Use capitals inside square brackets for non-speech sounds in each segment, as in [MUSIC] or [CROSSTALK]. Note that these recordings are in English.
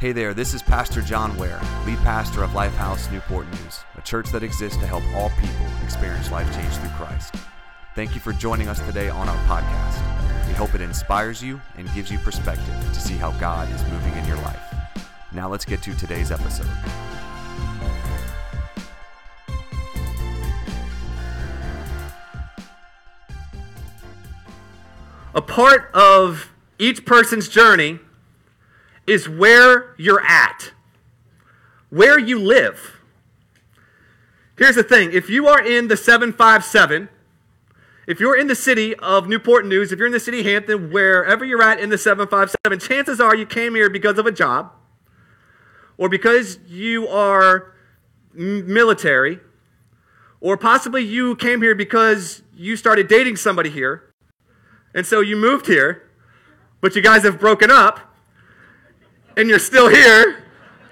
Hey there, this is Pastor John Ware, lead pastor of Lifehouse Newport News, a church that exists to help all people experience life change through Christ. Thank you for joining us today on our podcast. We hope it inspires you and gives you perspective to see how God is moving in your life. Now let's get to today's episode. A part of each person's journey is where you're at, where you live. Here's the thing if you are in the 757, if you're in the city of Newport News, if you're in the city of Hampton, wherever you're at in the 757, chances are you came here because of a job or because you are military or possibly you came here because you started dating somebody here and so you moved here, but you guys have broken up and you're still here,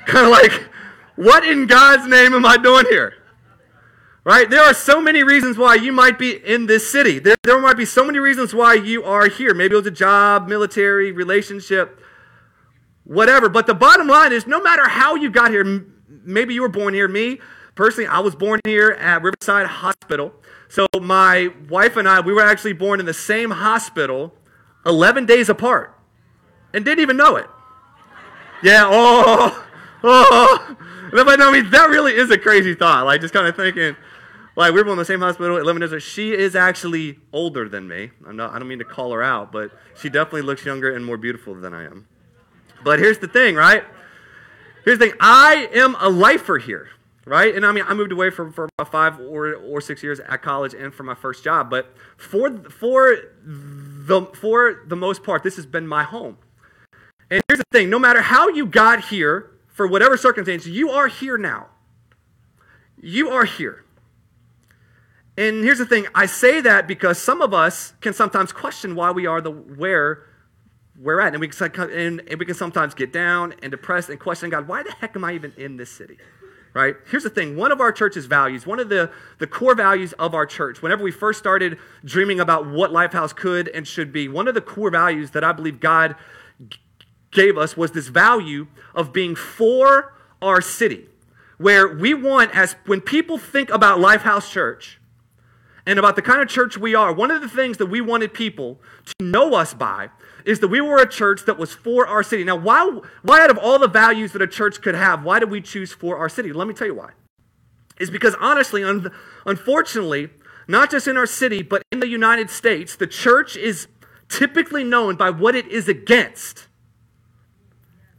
kind of like, what in God's name am I doing here? Right? There are so many reasons why you might be in this city. There, there might be so many reasons why you are here. Maybe it was a job, military, relationship, whatever. But the bottom line is no matter how you got here, maybe you were born here. Me, personally, I was born here at Riverside Hospital. So my wife and I, we were actually born in the same hospital 11 days apart and didn't even know it. Yeah, oh, oh. But I mean, that really is a crazy thought. Like, just kind of thinking, like, we were in the same hospital at 11 years She is actually older than me. I'm not, I don't mean to call her out, but she definitely looks younger and more beautiful than I am. But here's the thing, right? Here's the thing. I am a lifer here, right? And I mean, I moved away for, for about five or, or six years at college and for my first job. But for, for, the, for the most part, this has been my home. And here's the thing no matter how you got here, for whatever circumstance, you are here now. You are here. And here's the thing I say that because some of us can sometimes question why we are the where we're at. And we, can, and, we can sometimes get down and depressed and question God, why the heck am I even in this city? right? Here's the thing one of our church's values, one of the, the core values of our church, whenever we first started dreaming about what Lifehouse could and should be, one of the core values that I believe God gave us was this value of being for our city, where we want, as when people think about Lifehouse Church and about the kind of church we are, one of the things that we wanted people to know us by is that we were a church that was for our city. Now, why, why out of all the values that a church could have, why did we choose for our city? Let me tell you why. Is because honestly, un- unfortunately, not just in our city, but in the United States, the church is typically known by what it is against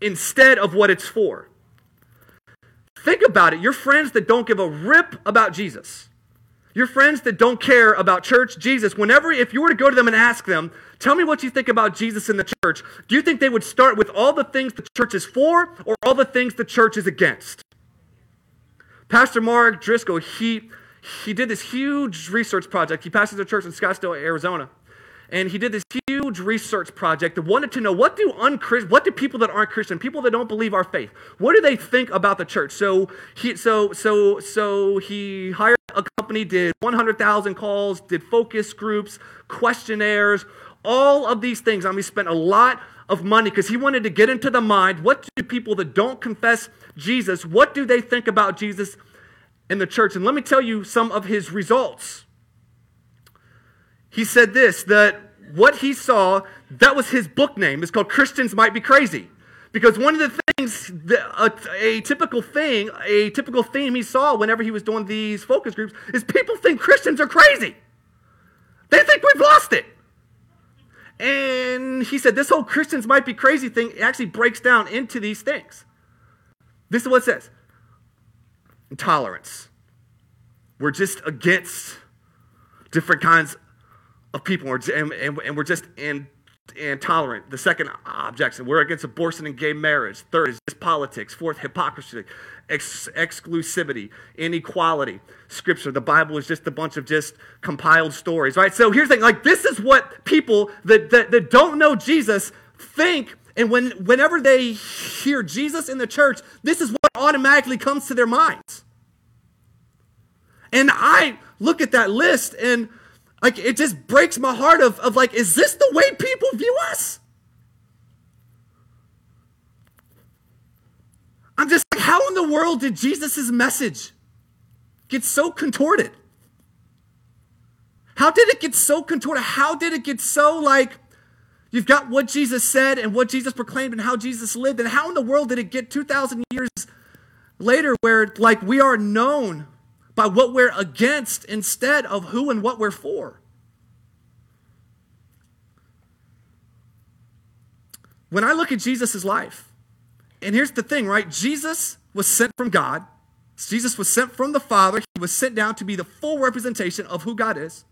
instead of what it's for. Think about it. Your friends that don't give a rip about Jesus, your friends that don't care about church, Jesus, whenever, if you were to go to them and ask them, tell me what you think about Jesus in the church, do you think they would start with all the things the church is for or all the things the church is against? Pastor Mark Driscoll, he, he did this huge research project. He pastors a church in Scottsdale, Arizona and he did this huge research project that wanted to know what do unchristian what do people that aren't christian people that don't believe our faith what do they think about the church? So he so so so he hired a company did 100000 calls did focus groups questionnaires all of these things. I mean he spent a lot of money because he wanted to get into the mind what do people that don't confess jesus what do they think about jesus in the church? And let me tell you some of his results he said this that what he saw, that was his book name. It's called Christians Might Be Crazy. Because one of the things, a, a typical thing, a typical theme he saw whenever he was doing these focus groups is people think Christians are crazy. They think we've lost it. And he said this whole Christians might be crazy thing actually breaks down into these things. This is what it says intolerance. We're just against different kinds of people, and, and, and we're just in, intolerant. The second objection, we're against abortion and gay marriage. Third is politics. Fourth, hypocrisy, ex- exclusivity, inequality. Scripture, the Bible is just a bunch of just compiled stories, right? So here's the thing, like this is what people that, that, that don't know Jesus think and when, whenever they hear Jesus in the church, this is what automatically comes to their minds. And I look at that list and like, it just breaks my heart of, of like, is this the way people view us? I'm just like, how in the world did Jesus' message get so contorted? How did it get so contorted? How did it get so like you've got what Jesus said and what Jesus proclaimed and how Jesus lived? And how in the world did it get 2,000 years later where like we are known by what we're against instead of who and what we're for? When I look at Jesus' life, and here's the thing, right? Jesus was sent from God. Jesus was sent from the Father. He was sent down to be the full representation of who God is.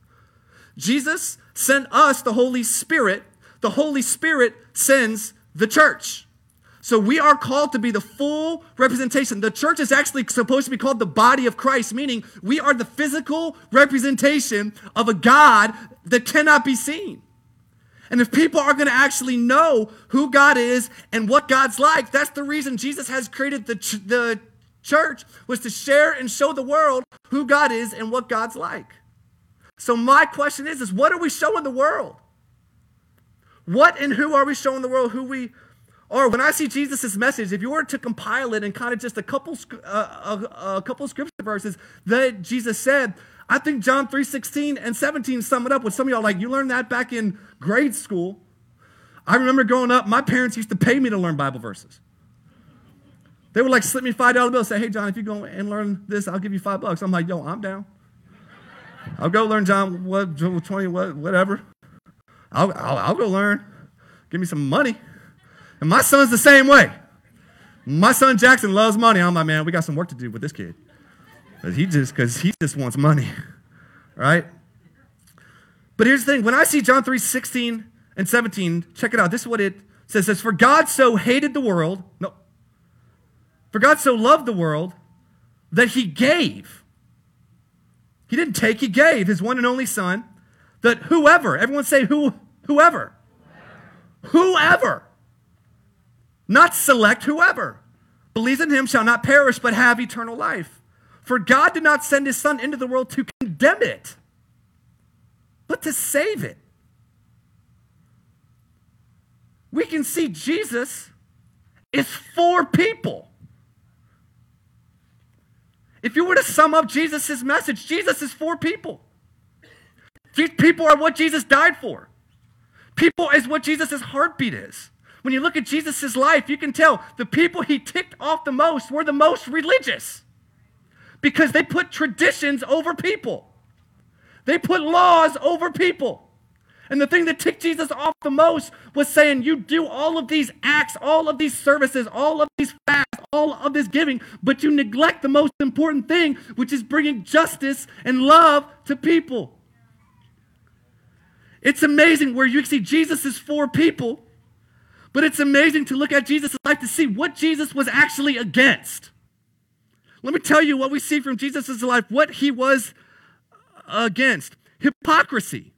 Jesus sent us the Holy Spirit. The Holy Spirit sends the church. So we are called to be the full representation. The church is actually supposed to be called the body of Christ, meaning we are the physical representation of a God that cannot be seen. And if people are going to actually know who God is and what God's like, that's the reason Jesus has created the, ch- the church was to share and show the world who God is and what God's like. So my question is, is what are we showing the world? What and who are we showing the world who we are? When I see Jesus' message, if you were to compile it in kind of just a couple, uh, a, a couple scripture verses that Jesus said, I think John 3 16 and 17 sum it up with some of y'all like, you learned that back in grade school. I remember growing up, my parents used to pay me to learn Bible verses. They would like slip me five dollar bill, say, "Hey John, if you go and learn this, I'll give you five bucks." I'm like, "Yo, I'm down. I'll go learn John what twenty what whatever. I'll, I'll I'll go learn. Give me some money." And my son's the same way. My son Jackson loves money. I'm like, man, we got some work to do with this kid. He just because he just wants money, [LAUGHS] right? But here's the thing: when I see John 3, 16 and 17, check it out. This is what it says. It says, For God so hated the world, no, for God so loved the world that he gave. He didn't take, he gave his one and only son, that whoever, everyone say who, whoever, whoever, not select whoever, believes in him shall not perish but have eternal life. For God did not send his Son into the world to condemn it, but to save it. We can see Jesus is for people. If you were to sum up Jesus' message, Jesus is for people. People are what Jesus died for. People is what Jesus' heartbeat is. When you look at Jesus' life, you can tell the people he ticked off the most were the most religious because they put traditions over people. They put laws over people. And the thing that ticked Jesus off the most was saying, You do all of these acts, all of these services, all of these fasts, all of this giving, but you neglect the most important thing, which is bringing justice and love to people. It's amazing where you see Jesus for people, but it's amazing to look at Jesus' life to see what Jesus was actually against. Let me tell you what we see from Jesus' life, what he was against hypocrisy.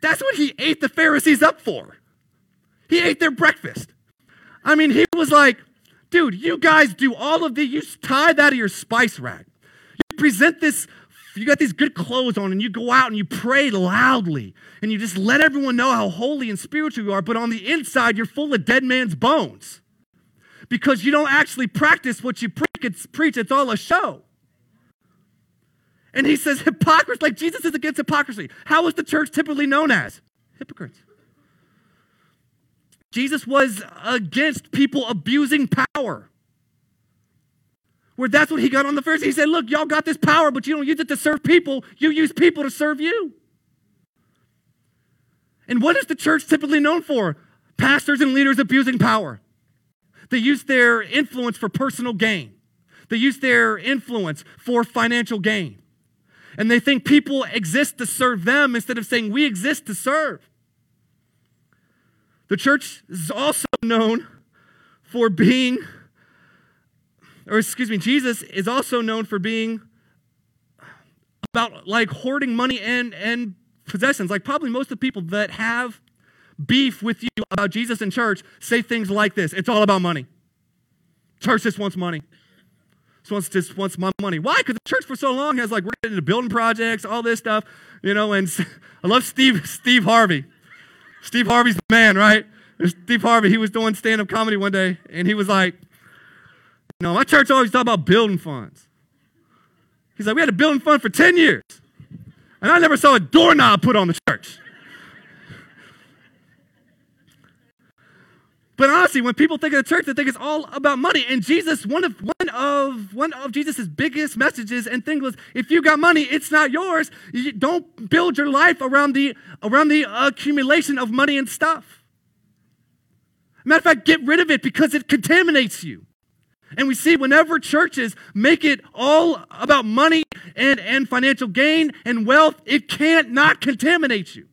That's what he ate the Pharisees up for. He ate their breakfast. I mean, he was like, dude, you guys do all of these, you tie that to your spice rack. You present this, you got these good clothes on, and you go out and you pray loudly, and you just let everyone know how holy and spiritual you are, but on the inside, you're full of dead man's bones because you don't actually practice what you preach. It's, all a show. And he says hypocrisy, like Jesus is against hypocrisy. How is the church typically known as? Hypocrites. Jesus was against people abusing power. Where that's what he got on the first. He said, Look, y'all got this power, but you don't use it to serve people. You use people to serve you. And what is the church typically known for? Pastors and leaders abusing power. They use their influence for personal gain. They use their influence for financial gain. And they think people exist to serve them instead of saying we exist to serve. The church is also known for being, or excuse me, Jesus is also known for being about like hoarding money and, and possessions. Like probably most of the people that have beef with you about Jesus and church say things like this It's all about money. Church just wants money. Just wants, just wants my money. Why? Because the church for so long has like we're getting into building projects, all this stuff, you know. And [LAUGHS] I love Steve Steve Harvey. Steve Harvey's the man, right? There's Steve Harvey. He was doing stand-up comedy one day, and he was like, No, my church always talk about building funds. He's like, we had a building fund for 10 years. And I never saw a doorknob put on the church. But honestly, when people think of the church, they think it's all about money. And Jesus, one of one of one of Jesus's biggest messages and things was, if you got money, it's not yours. You don't build your life around the around the accumulation of money and stuff. Matter of fact, get rid of it because it contaminates you. And we see whenever churches make it all about money and, and financial gain and wealth, it can't not contaminate you.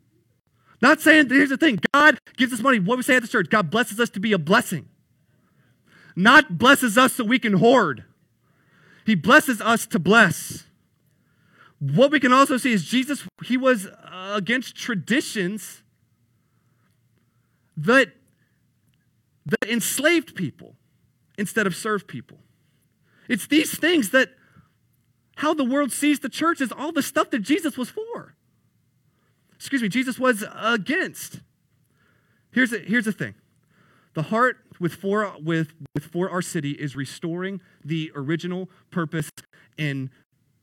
Not saying, here's the thing God gives us money. What we say at the church God blesses us to be a blessing, not blesses us so we can hoard. He blesses us to bless. What we can also see is Jesus, he was against traditions that, that enslaved people instead of serve people. It's these things that how the world sees the church is all the stuff that Jesus was for. Excuse me, Jesus was against. Here's the, here's the thing. The heart with for, with, with for our city is restoring the original purpose and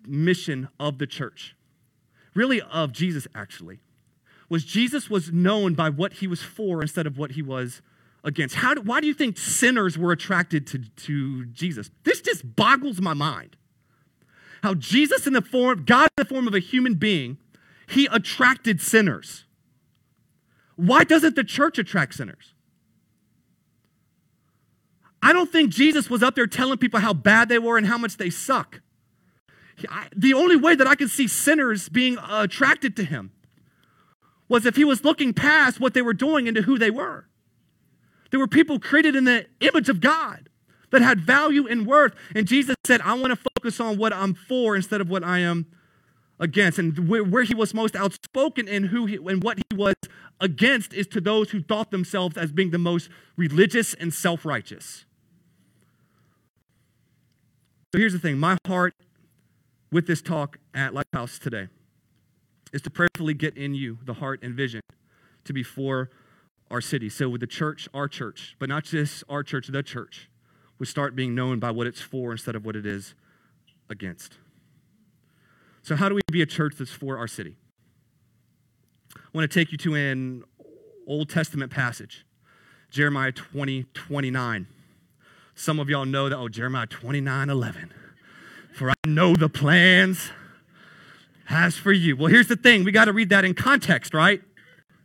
mission of the church. Really of Jesus actually. Was Jesus was known by what he was for instead of what he was against. How do, why do you think sinners were attracted to, to Jesus? This just boggles my mind. How Jesus, in the form, God in the form of a human being, he attracted sinners. Why doesn't the church attract sinners? I don't think Jesus was up there telling people how bad they were and how much they suck. the only way that I could see sinners being attracted to him was if he was looking past what they were doing into who they were. There were people created in the image of God that had value and worth. And Jesus said, I want to focus on what I'm for instead of what I am against. And where, where he was most outspoken and who he, and what he was against is to those who thought themselves as being the most religious and self-righteous. So here's the thing, my heart with this talk at Lifehouse today is to prayerfully get in you the heart and vision to be for our city. So, with the church, our church, but not just our church, the church, would start being known by what it's for instead of what it is against. So, how do we be a church that's for our city? I want to take you to an Old Testament passage, Jeremiah 20, 29. Some of y'all know that, oh, Jeremiah 29, 11. For I know the plans has for you. Well, here's the thing we got to read that in context, right?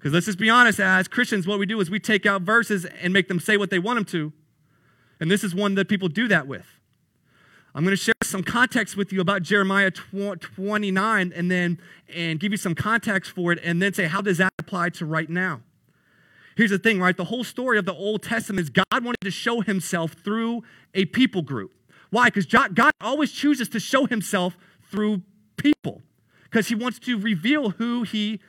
Because let's just be honest, as Christians, what we do is we take out verses and make them say what they want them to. And this is one that people do that with. I'm going to share some context with you about Jeremiah 29 and then and give you some context for it and then say how does that apply to right now. Here's the thing, right? The whole story of the Old Testament is God wanted to show himself through a people group. Why? Because God always chooses to show himself through people because he wants to reveal who he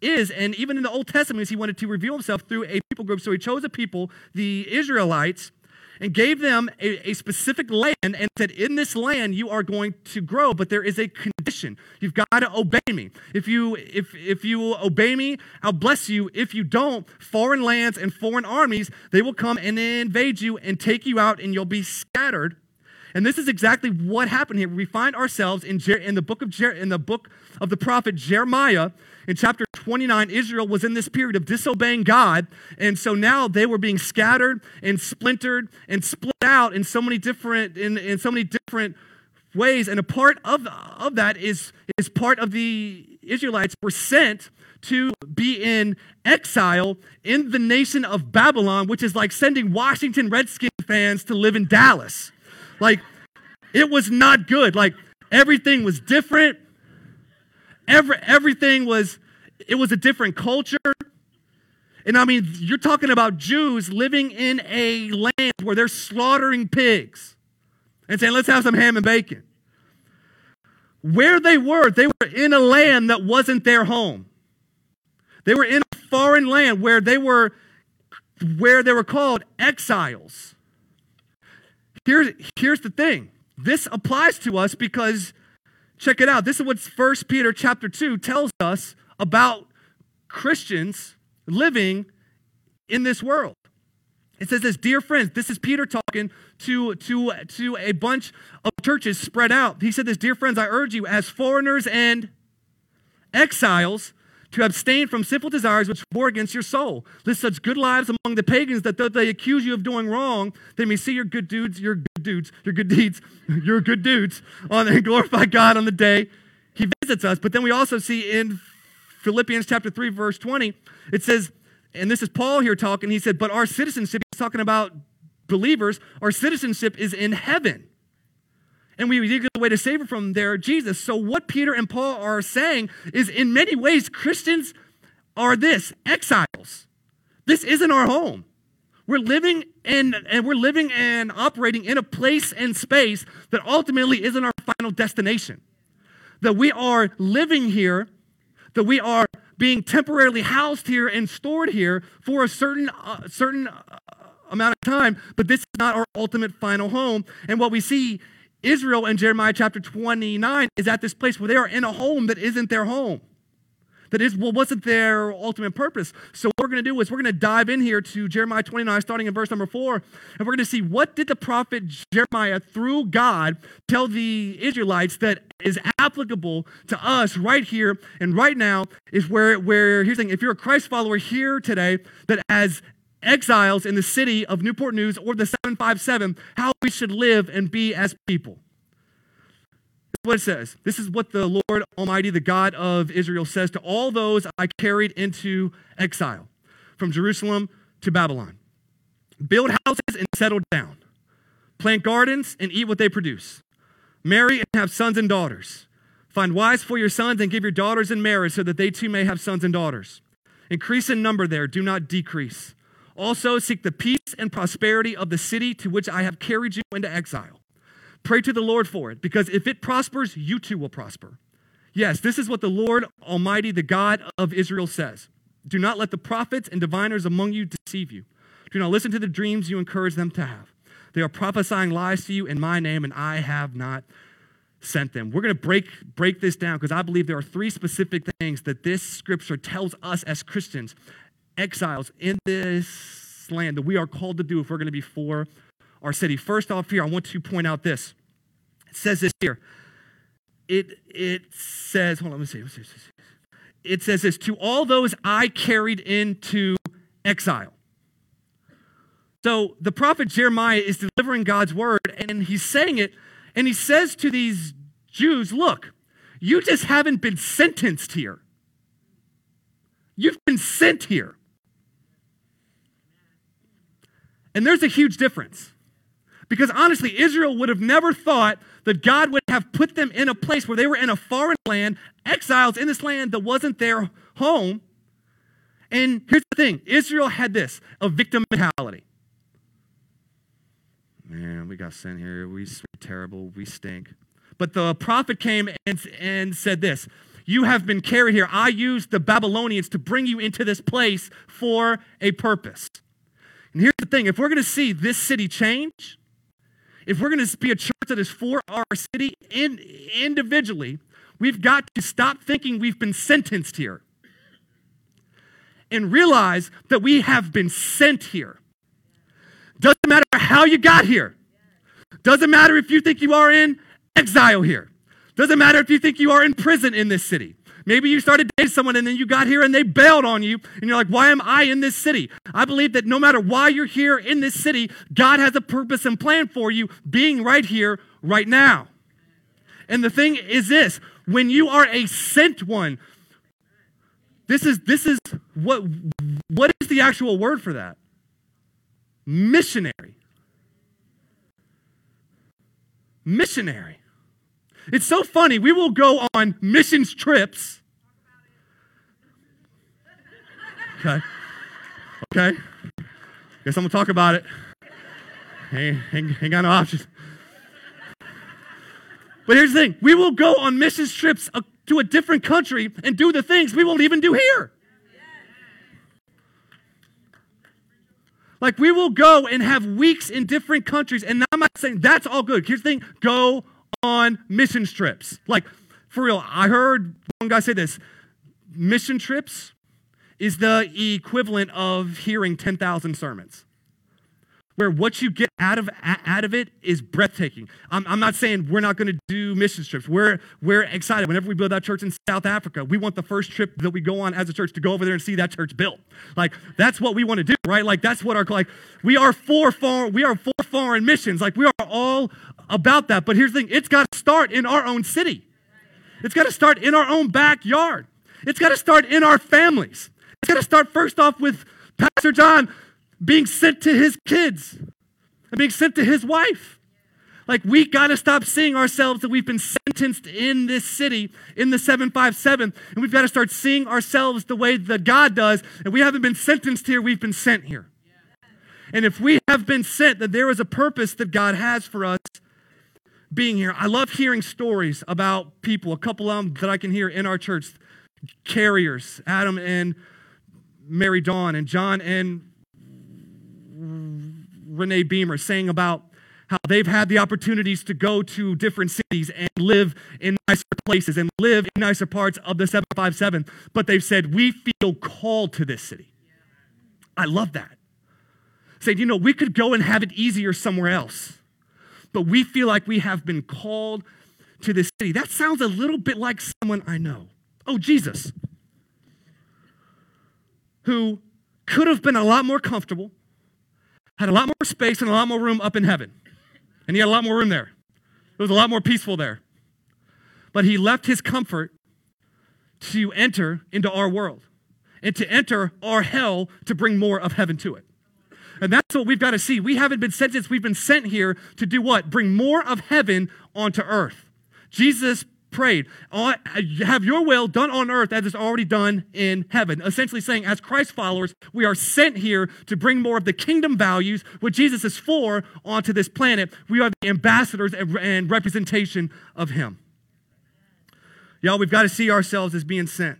is. And even in the Old Testament, he wanted to reveal himself through a people group. So he chose a people, the Israelites, and gave them a, a, specific land and said, In this land you are going to grow, but there is a condition. You've got to obey me. If you if if you obey me, I'll bless you. If you don't, foreign lands and foreign armies, they will come and invade you and take you out, and you'll be scattered. And this is exactly what happened here. We find ourselves in, Jer- in the book of Jer- in the book of the prophet Jeremiah in chapter 29. Israel was in this period of disobeying God, and so now they were being scattered and splintered and split out in so many different in, in so many different ways. And a part of, of that is, is part of the Israelites were sent to be in exile in the nation of Babylon, which is like sending Washington Redskins fans to live in Dallas. Like, it was not good. Like, everything was different. Every, everything was, it was a different culture. And I mean, you're talking about Jews living in a land where they're slaughtering pigs and saying, let's have some ham and bacon. Where they were, they were in a land that wasn't their home. They were in a foreign land where they were where they were called exiles. Here's, here's the thing. This applies to us because, check it out. This is what First Peter chapter 2 tells us about Christians living in this world. It says this, dear friends, this is Peter talking to, to, to a bunch of churches spread out. He said this, dear friends, I urge you as foreigners and exiles to abstain from sinful desires which war against your soul. Live such good lives among the pagans that though they accuse you of doing wrong, they may see your good dudes, your good dudes, your good deeds, [LAUGHS] your good dudes, on and glorify God on the day he visits us. But then we also see in Philippians chapter 3, verse 20, it says, and this is Paul here talking, he said, but our citizenship, he's talking about believers, our citizenship is in heaven and we get way to save it from there, Jesus. So, what Peter and Paul are saying is in many ways, Christians are this exiles. This isn't our home. We're living in, and we're living and operating in a place and space that ultimately isn't our final destination. That we are living here, that we are being temporarily housed here and stored here for a certain, uh, certain uh, amount of time, but this is not our ultimate final home. And what we see Israel in Jeremiah chapter 29 is at this place where they are in a home that isn't their home. That is, well, wasn't their ultimate purpose. So what we're going to do is we're going to dive in here to Jeremiah 29, starting in verse number 4, and we're going to see what did the prophet Jeremiah, through God, tell the Israelites that is applicable to us right here and right now is where, where here's the thing, if you're a Christ follower here today, that as exiles in the city of Newport News or the 757 how we should live and be as people. Is what it says. This is what the Lord Almighty, the God of Israel, says to all those I carried into exile from Jerusalem to Babylon Build houses and settle down, plant gardens and eat what they produce, marry and have sons and daughters. Find wives for your sons and give your daughters in marriage so that they too may have sons and daughters. Increase in number there, do not decrease. Also, seek the peace and prosperity of the city to which I have carried you into exile. Pray to the Lord for it, because if it prospers, you too will prosper. Yes, this is what the Lord Almighty, the God of Israel, says. Do not let the prophets and diviners among you deceive you. Do not listen to the dreams you encourage them to have. They are prophesying lies to you in my name, and I have not sent them. We're going to break, break this down because I believe there are three specific things that this scripture tells us as Christians exiles in this land that we are called to do if we're going to be for our city. First off, here, I want to point out this. It says this here. It, it says, hold on, let me see. Let me see. It says this to all those I carried into exile. So the prophet Jeremiah is delivering God's word, and he's saying it, and he says to these Jews, Look, you just haven't been sentenced here. You've been sent here. And there's a huge difference. Because honestly, Israel would have never thought that God would have put them in a place where they were in a foreign land, exiles in this land that wasn't their home. And here's the thing Israel had this a victim mentality. Man, we got sent here. We, are terrible. We stink. But the prophet came and, and said this You have been carried here. I used the Babylonians to bring you into this place for a purpose. The thing if we're going to see this city change, if we're going to be a church that is for our city in, individually, we've got to stop thinking we've been sentenced here and realize that we have been sent here. Doesn't matter how you got here. Doesn't matter if you think you are in exile here. Doesn't matter if you think you are in prison in this city. Maybe you started dating someone and then you got here and they bailed on you and you're like, why am I in this city? I believe that no matter why you're here in this city, God has a purpose and plan for you being right here, right now. And the thing is this when you are a sent one, this is this is what what is the actual word for that? Missionary. Missionary. It's so funny. We will go on missions trips. Okay. Okay. Guess I'm going to talk about it. Ain't, ain't, ain't got no options. But here's the thing we will go on missions trips uh, to a different country and do the things we won't even do here. Like we will go and have weeks in different countries, and I'm not saying that's all good. Here's the thing go on mission trips. Like, for real, I heard one guy say this mission trips is the equivalent of hearing 10,000 sermons. where what you get out of out of it is breathtaking. I'm, I'm not saying we're not going to do mission trips. We're we're excited. Whenever we build that church in South Africa, we want the first trip that we go on as a church to go over there and see that church built. Like that's what we want to do, right? Like that's what our like we are for foreign we are for foreign missions. Like we are all about that. But here's the thing: it's got to start in our own city. It's got to start in our own backyard. It's got to start in our families. It's got to start first off with Pastor John being sent to his kids and being sent to his wife. Like, we got to stop seeing ourselves that we've been sentenced in this city in the 757, and we've got to start seeing ourselves the way that God does. And we haven't been sentenced here, we've been sent here. And if we have been sent, then there is a purpose that God has for us being here. I love hearing stories about people, a couple of them that I can hear in our church carriers, Adam and Mary Dawn, and John and Renee Beamer saying about how they've had the opportunities to go to different cities and live in nicer places and live in nicer parts of the 757, but they've said, We feel called to this city. I love that. Saying, you know, we could go and have it easier somewhere else, but we feel like we have been called to this city. That sounds a little bit like someone I know. Oh, Jesus, who could have been a lot more comfortable had a lot more space and a lot more room up in heaven. And he had a lot more room there. It was a lot more peaceful there. But he left his comfort to enter into our world and to enter our hell to bring more of heaven to it. And that's what we've got to see. We haven't been sent since we've been sent here to do what? Bring more of heaven onto earth. Jesus prayed, have your will done on earth as it's already done in heaven. Essentially saying, as Christ followers, we are sent here to bring more of the kingdom values, what Jesus is for, onto this planet. We are the ambassadors and representation of Him. Y'all, we've got to see ourselves as being sent.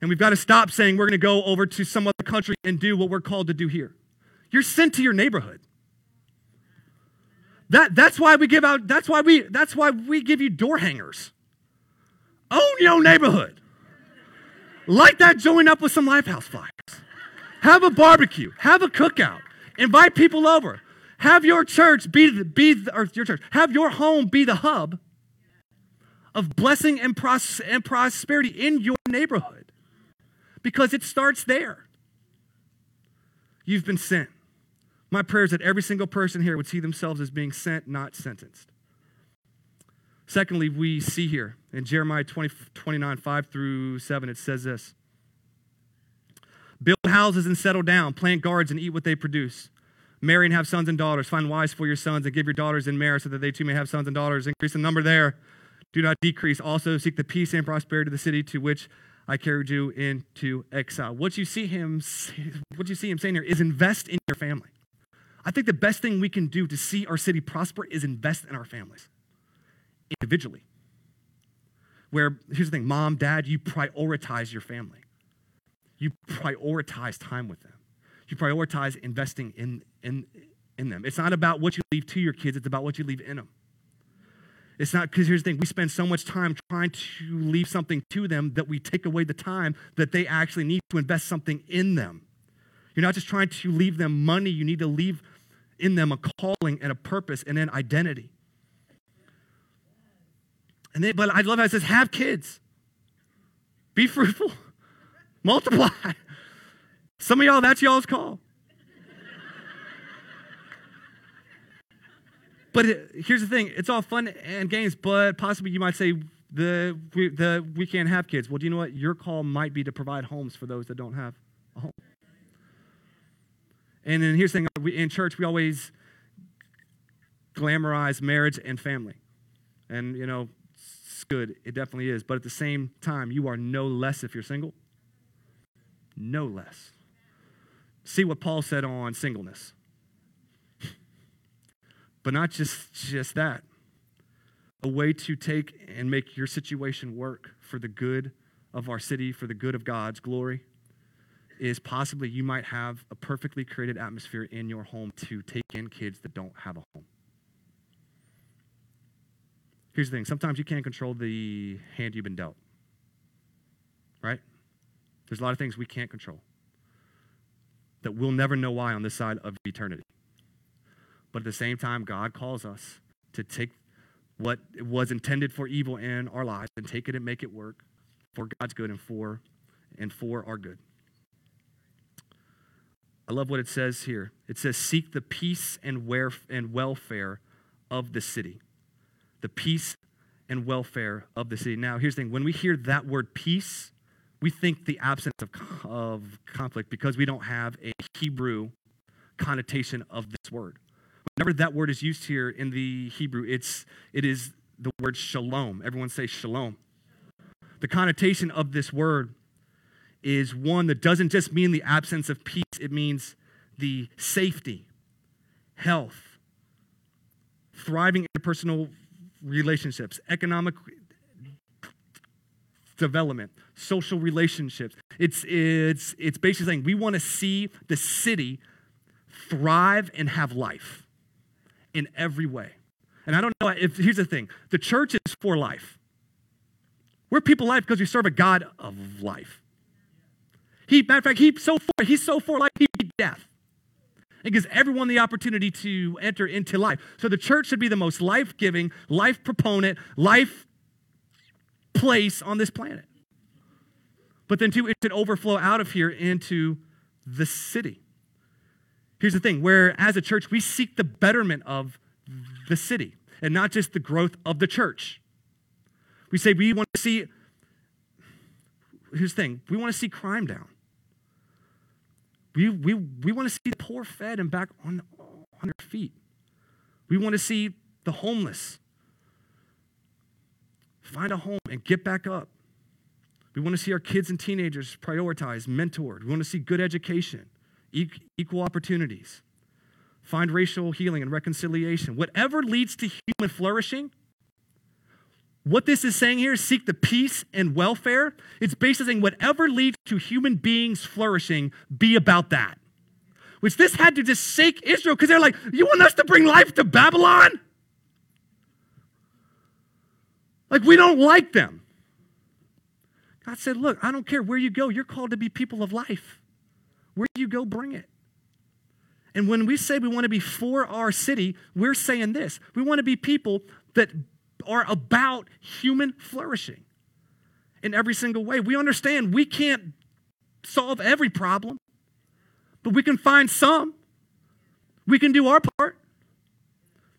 And we've got to stop saying we're going to go over to some other country and do what we're called to do here. You're sent to your neighborhood. That, that's why we give out, that's why we, that's why we give you door hangers. Own your neighborhood. Light that joint up with some Lifehouse fires. Have a barbecue. Have a cookout. Invite people over. Have your church be, the, be the, or your church, have your home be the hub of blessing and, pros, and prosperity in your neighborhood because it starts there. You've been sent. My prayer is that every single person here would see themselves as being sent, not sentenced. Secondly, we see here in Jeremiah 20, 29, 5 through 7, it says this Build houses and settle down, plant gardens and eat what they produce. Marry and have sons and daughters. Find wives for your sons and give your daughters in marriage so that they too may have sons and daughters. Increase the number there. Do not decrease. Also, seek the peace and prosperity of the city to which I carried you into exile. What you see him, what you see him saying here is invest in your family. I think the best thing we can do to see our city prosper is invest in our families individually. Where, here's the thing mom, dad, you prioritize your family, you prioritize time with them, you prioritize investing in, in, in them. It's not about what you leave to your kids, it's about what you leave in them. It's not because here's the thing we spend so much time trying to leave something to them that we take away the time that they actually need to invest something in them. You're not just trying to leave them money, you need to leave in them a calling and a purpose and an identity. And then, but I love how it says, have kids. Be fruitful. [LAUGHS] Multiply. Some of y'all, that's y'all's call. But it, here's the thing it's all fun and games, but possibly you might say, the, we, the, we can't have kids. Well, do you know what? Your call might be to provide homes for those that don't have a home. And then here's the thing we, in church, we always glamorize marriage and family. And, you know, it's good. It definitely is. But at the same time, you are no less if you're single. No less. See what Paul said on singleness. But not just, just that. A way to take and make your situation work for the good of our city, for the good of God's glory is possibly you might have a perfectly created atmosphere in your home to take in kids that don't have a home. Here's the thing sometimes you can't control the hand you've been dealt, right? There's a lot of things we can't control. that we'll never know why on this side of eternity. But at the same time, God calls us to take what was intended for evil in our lives and take it and make it work for God's good and for and for our good. I love what it says here. It says, Seek the peace and, welfare of the city. The peace and welfare of the city. Now, here's the thing when we hear that word peace, we think the absence of, of conflict because we don't have a Hebrew connotation of this word. Whenever that word is used here in the Hebrew, it's, it is the word shalom. Everyone say shalom. The connotation of this word is one that doesn't just mean the absence of peace, it means the safety, health, thriving interpersonal relationships, economic development, social relationships. It's, it's, it's basically saying we want to see the city thrive and have life in every way. And I don't know if, here's the thing the church is for life. We're people life because we serve a God of life. He, matter of fact, he's so for, he's so for life, he beat death. It gives everyone the opportunity to enter into life. So the church should be the most life giving, life proponent, life place on this planet. But then, too, it should overflow out of here into the city. Here's the thing where, as a church, we seek the betterment of the city and not just the growth of the church. We say we want to see, here's the thing, we want to see crime down. We, we, we want to see the poor fed and back on, on their feet. We want to see the homeless find a home and get back up. We want to see our kids and teenagers prioritized, mentored. We want to see good education, equal opportunities, find racial healing and reconciliation. Whatever leads to human flourishing, what this is saying here is seek the peace and welfare. It's basically saying whatever leads to human beings flourishing, be about that. Which this had to just shake Israel because they're like, You want us to bring life to Babylon? Like, we don't like them. God said, Look, I don't care where you go, you're called to be people of life. Where you go, bring it. And when we say we want to be for our city, we're saying this we want to be people that are about human flourishing in every single way. We understand we can't solve every problem, but we can find some. We can do our part.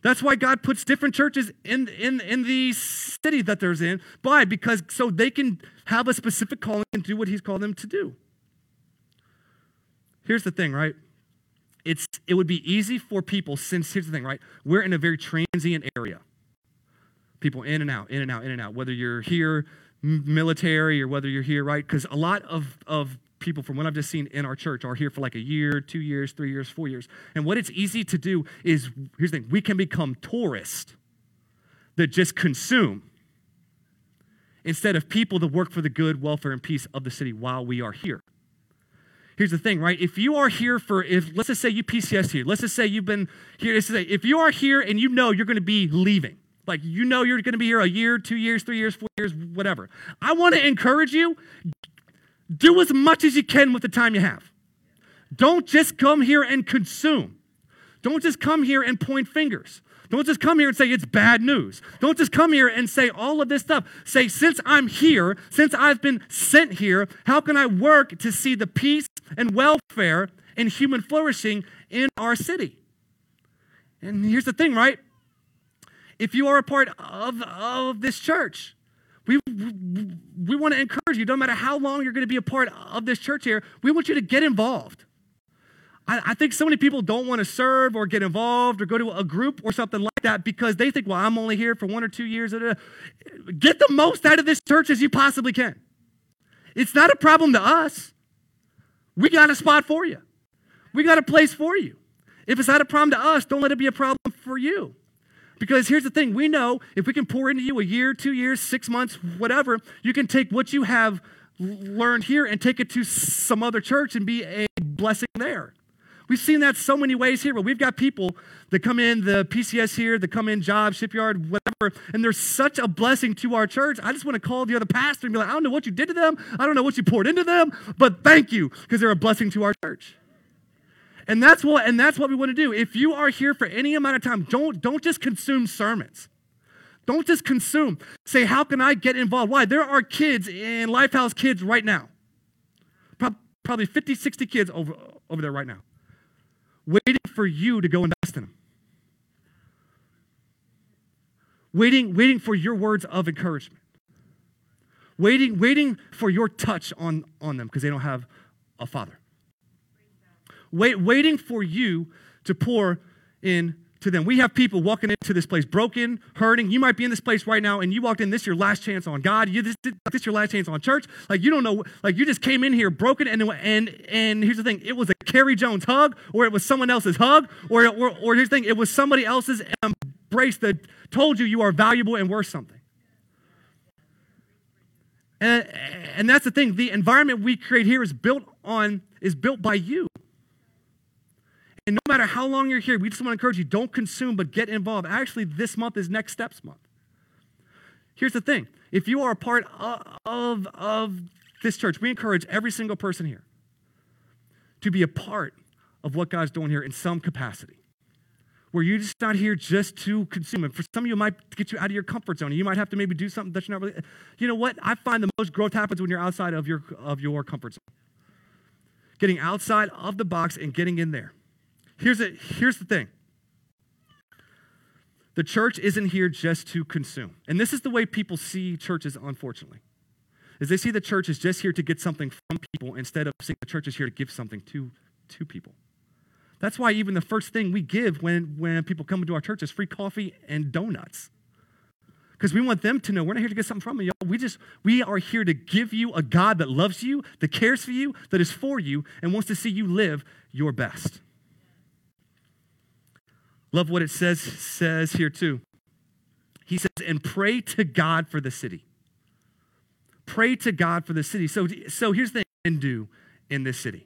That's why God puts different churches in, in, in the city that they're in. Why? Because so they can have a specific calling and do what He's called them to do. Here's the thing, right? It's, it would be easy for people, since here's the thing, right? We're in a very transient area people in and out, in and out, in and out, whether you're here military or whether you're here, right? Because a lot of, of people from what I've just seen in our church are here for like a year, two years, three years, four years. And what it's easy to do is here's the thing we can become tourists that just consume instead of people that work for the good, welfare, and peace of the city while we are here. Here's the thing, right? If you are here for, if let's just say you PCS here, let's just say you've been here, let's say if you are here and you know you're going to be leaving, like you know you're going to be here a year, two years, three years, four years, whatever. I want to encourage you do as much as you can with the time you have. Don't just come here and consume. Don't just come here and point fingers. Don't just come here and say it's bad news. Don't just come here and say all of this stuff. Say, since I'm here, since I've been sent here, how can I work to see the peace and welfare and human flourishing in our city? And here's the thing, right? if you are a part of, of this church. We, we want to encourage you, no matter how long you're going to be a part of this church here, we want you to get involved. I, I think so many people don't want to serve or get involved or go to a group or something like that because they think, well, I'm only here for one or two years. Get the most out of this church as you possibly can. It's not a problem to us. We got a spot for you, we got a place for you. If it's not a problem to us, don't let it be a problem for you. Because here's the thing we know if we can pour into you a year, two years, six months, whatever, you can take what you have learned here and take it to some other church and be a blessing there. We've seen that so many ways here, but we've got people that come in the PCS here, that come in job, shipyard, whatever, and they're such a blessing to our church. I just want to call the other pastor and be like, I don't know what you did to them. I don't know what you poured into them, but thank you because they're a blessing to our church. And that's what and that's what we want to do. If you are here for any amount of time, don't don't just consume sermons. Don't just consume. Say, how can I get involved? Why? There are kids in Lifehouse Kids right now. Probably 50, 60 kids over, over there right now. Waiting for you to go invest in them. Waiting, waiting for your words of encouragement. Waiting, waiting for your touch on, on them because they don't have a father. Wait, waiting for you to pour in to them. We have people walking into this place broken, hurting. You might be in this place right now and you walked in, this your last chance on God. You, this, is this your last chance on church. Like you don't know, like you just came in here broken and, and, and here's the thing, it was a Carrie Jones hug or it was someone else's hug or, or, or here's the thing, it was somebody else's embrace that told you you are valuable and worth something. And, and that's the thing, the environment we create here is built on, is built by you. And no matter how long you're here, we just want to encourage you don't consume, but get involved. Actually, this month is Next Steps Month. Here's the thing if you are a part of, of this church, we encourage every single person here to be a part of what God's doing here in some capacity. Where you're just not here just to consume. And for some of you, it might get you out of your comfort zone. You might have to maybe do something that you're not really. You know what? I find the most growth happens when you're outside of your, of your comfort zone. Getting outside of the box and getting in there. Here's, a, here's the thing the church isn't here just to consume. And this is the way people see churches, unfortunately. Is they see the church is just here to get something from people instead of seeing the church is here to give something to, to people. That's why even the first thing we give when, when people come into our church is free coffee and donuts. Because we want them to know we're not here to get something from you. We just we are here to give you a God that loves you, that cares for you, that is for you, and wants to see you live your best. Love what it says, says here too. He says, and pray to God for the city. Pray to God for the city. So, so here's the thing do in this city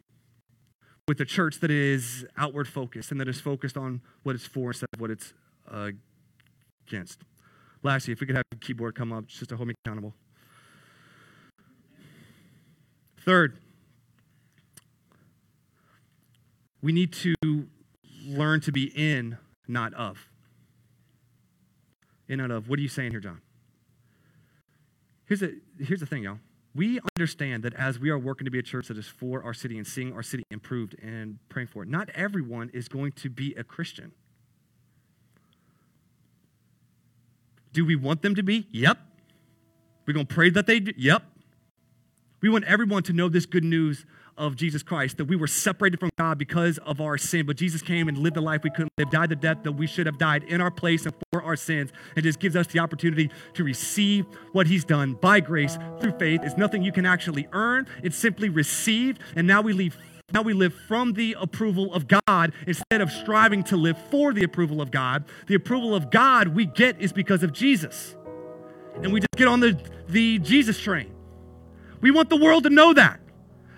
with a church that is outward focused and that is focused on what it's for instead of what it's uh, against. Lastly, if we could have a keyboard come up just to hold me accountable. Third, we need to learn to be in not of. In, not of. What are you saying here, John? Here's a, here's the thing, y'all. We understand that as we are working to be a church that is for our city and seeing our city improved and praying for it, not everyone is going to be a Christian. Do we want them to be? Yep. We're going to pray that they do? Yep. We want everyone to know this good news of Jesus Christ, that we were separated from God because of our sin, but Jesus came and lived the life we couldn't live, died the death that we should have died in our place and for our sins, and just gives us the opportunity to receive what he's done by grace through faith. It's nothing you can actually earn, it's simply received, and now we leave now we live from the approval of God instead of striving to live for the approval of God. The approval of God we get is because of Jesus. And we just get on the, the Jesus train. We want the world to know that.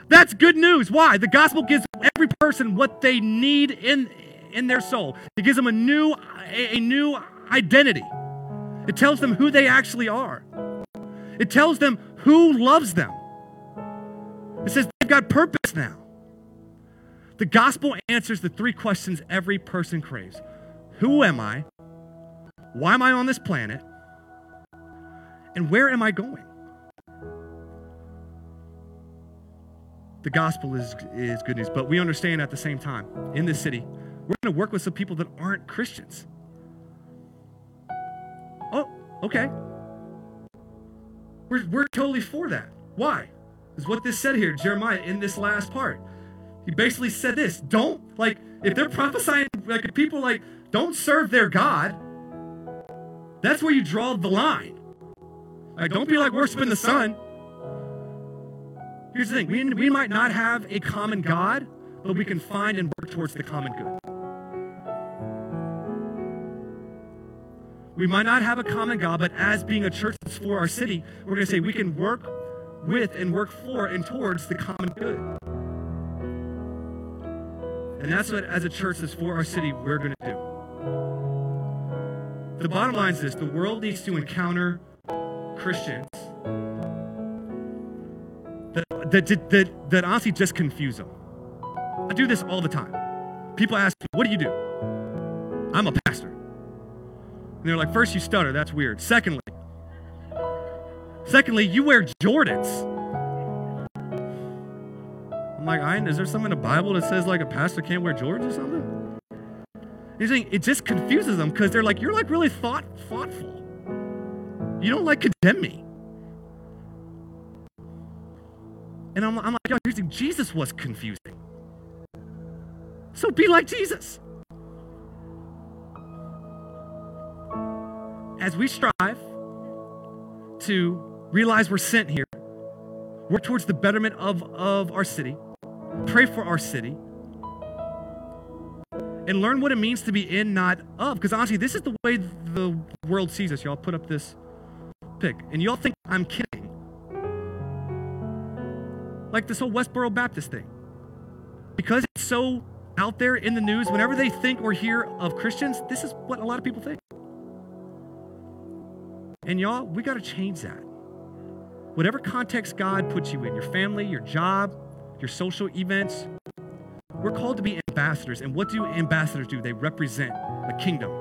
That's good news. Why? The gospel gives every person what they need in, in their soul. It gives them a new, a, a new identity. It tells them who they actually are. It tells them who loves them. It says they've got purpose now. The gospel answers the three questions every person craves Who am I? Why am I on this planet? And where am I going? The gospel is, is good news. But we understand at the same time, in this city, we're going to work with some people that aren't Christians. Oh, okay. We're, we're totally for that. Why? Is what this said here, Jeremiah, in this last part. He basically said this don't, like, if they're prophesying, like, people, like, don't serve their God, that's where you draw the line. Like, don't be like worshiping the sun. Here's the thing we, we might not have a common God, but we can find and work towards the common good. We might not have a common God, but as being a church that's for our city, we're going to say we can work with and work for and towards the common good. And that's what, as a church that's for our city, we're going to do. The bottom line is this the world needs to encounter Christians that, that, that, that honestly just confuse them. I do this all the time. people ask me, What do you do? I'm a pastor. And they're like, First, you stutter. That's weird. Secondly, secondly, you wear Jordans. I'm like, I, is there something in the Bible that says like a pastor can't wear Jordans or something? He's saying it just confuses them because they're like, you're like really thought thoughtful. You don't like condemn me. And I'm, I'm like, Jesus was confusing. So be like Jesus. As we strive to realize we're sent here, work towards the betterment of, of our city, pray for our city, and learn what it means to be in, not of. Because honestly, this is the way the world sees us. Y'all put up this pic, and y'all think I'm kidding. Like this whole Westboro Baptist thing. Because it's so out there in the news, whenever they think or hear of Christians, this is what a lot of people think. And y'all, we got to change that. Whatever context God puts you in, your family, your job, your social events, we're called to be ambassadors. And what do ambassadors do? They represent the kingdom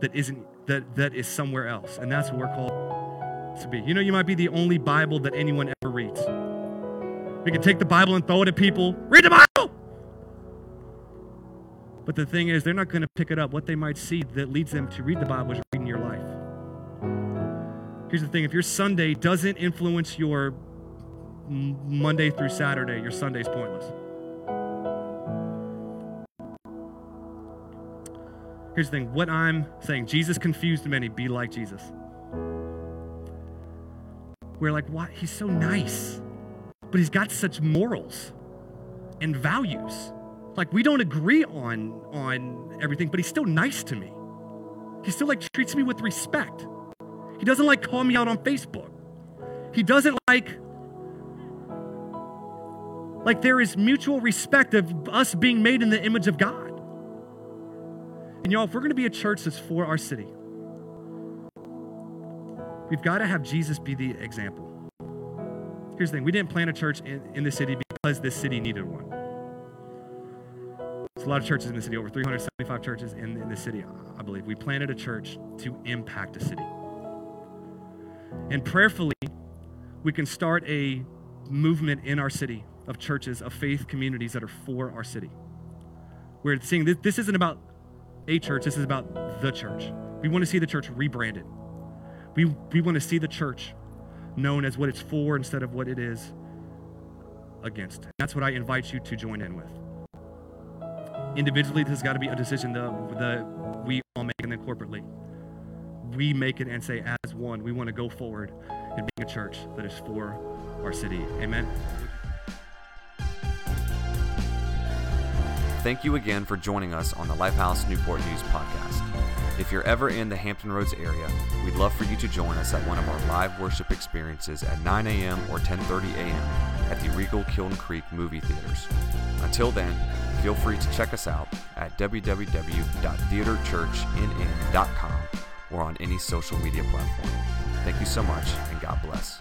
that isn't that that is somewhere else. And that's what we're called to be. You know, you might be the only Bible that anyone ever reads. We can take the Bible and throw it at people. Read the Bible! But the thing is, they're not going to pick it up. What they might see that leads them to read the Bible is reading your life. Here's the thing if your Sunday doesn't influence your Monday through Saturday, your Sunday's pointless. Here's the thing what I'm saying Jesus confused many, be like Jesus. We're like, what? He's so nice, but he's got such morals and values. Like we don't agree on on everything, but he's still nice to me. He still like treats me with respect. He doesn't like call me out on Facebook. He doesn't like like there is mutual respect of us being made in the image of God. And y'all, if we're going to be a church that's for our city, we've got to have Jesus be the example. Here's the thing we didn't plant a church in, in the city because this city needed one. There's a lot of churches in the city, over 375 churches in, in the city, I believe. We planted a church to impact a city. And prayerfully, we can start a movement in our city of churches, of faith communities that are for our city. We're seeing this, this isn't about a church, this is about the church. We want to see the church rebranded. We, we want to see the church known as what it's for instead of what it is against. That's what I invite you to join in with. Individually, this has got to be a decision that, that we all make, and then corporately, we make it and say, as one, we want to go forward in being a church that is for our city. Amen. Thank you again for joining us on the Lifehouse Newport News podcast. If you're ever in the Hampton Roads area, we'd love for you to join us at one of our live worship experiences at 9 a.m. or 10:30 a.m. at the Regal Kiln Creek movie theaters. Until then, feel free to check us out at www.theaterchurchnn.com or on any social media platform. Thank you so much, and God bless.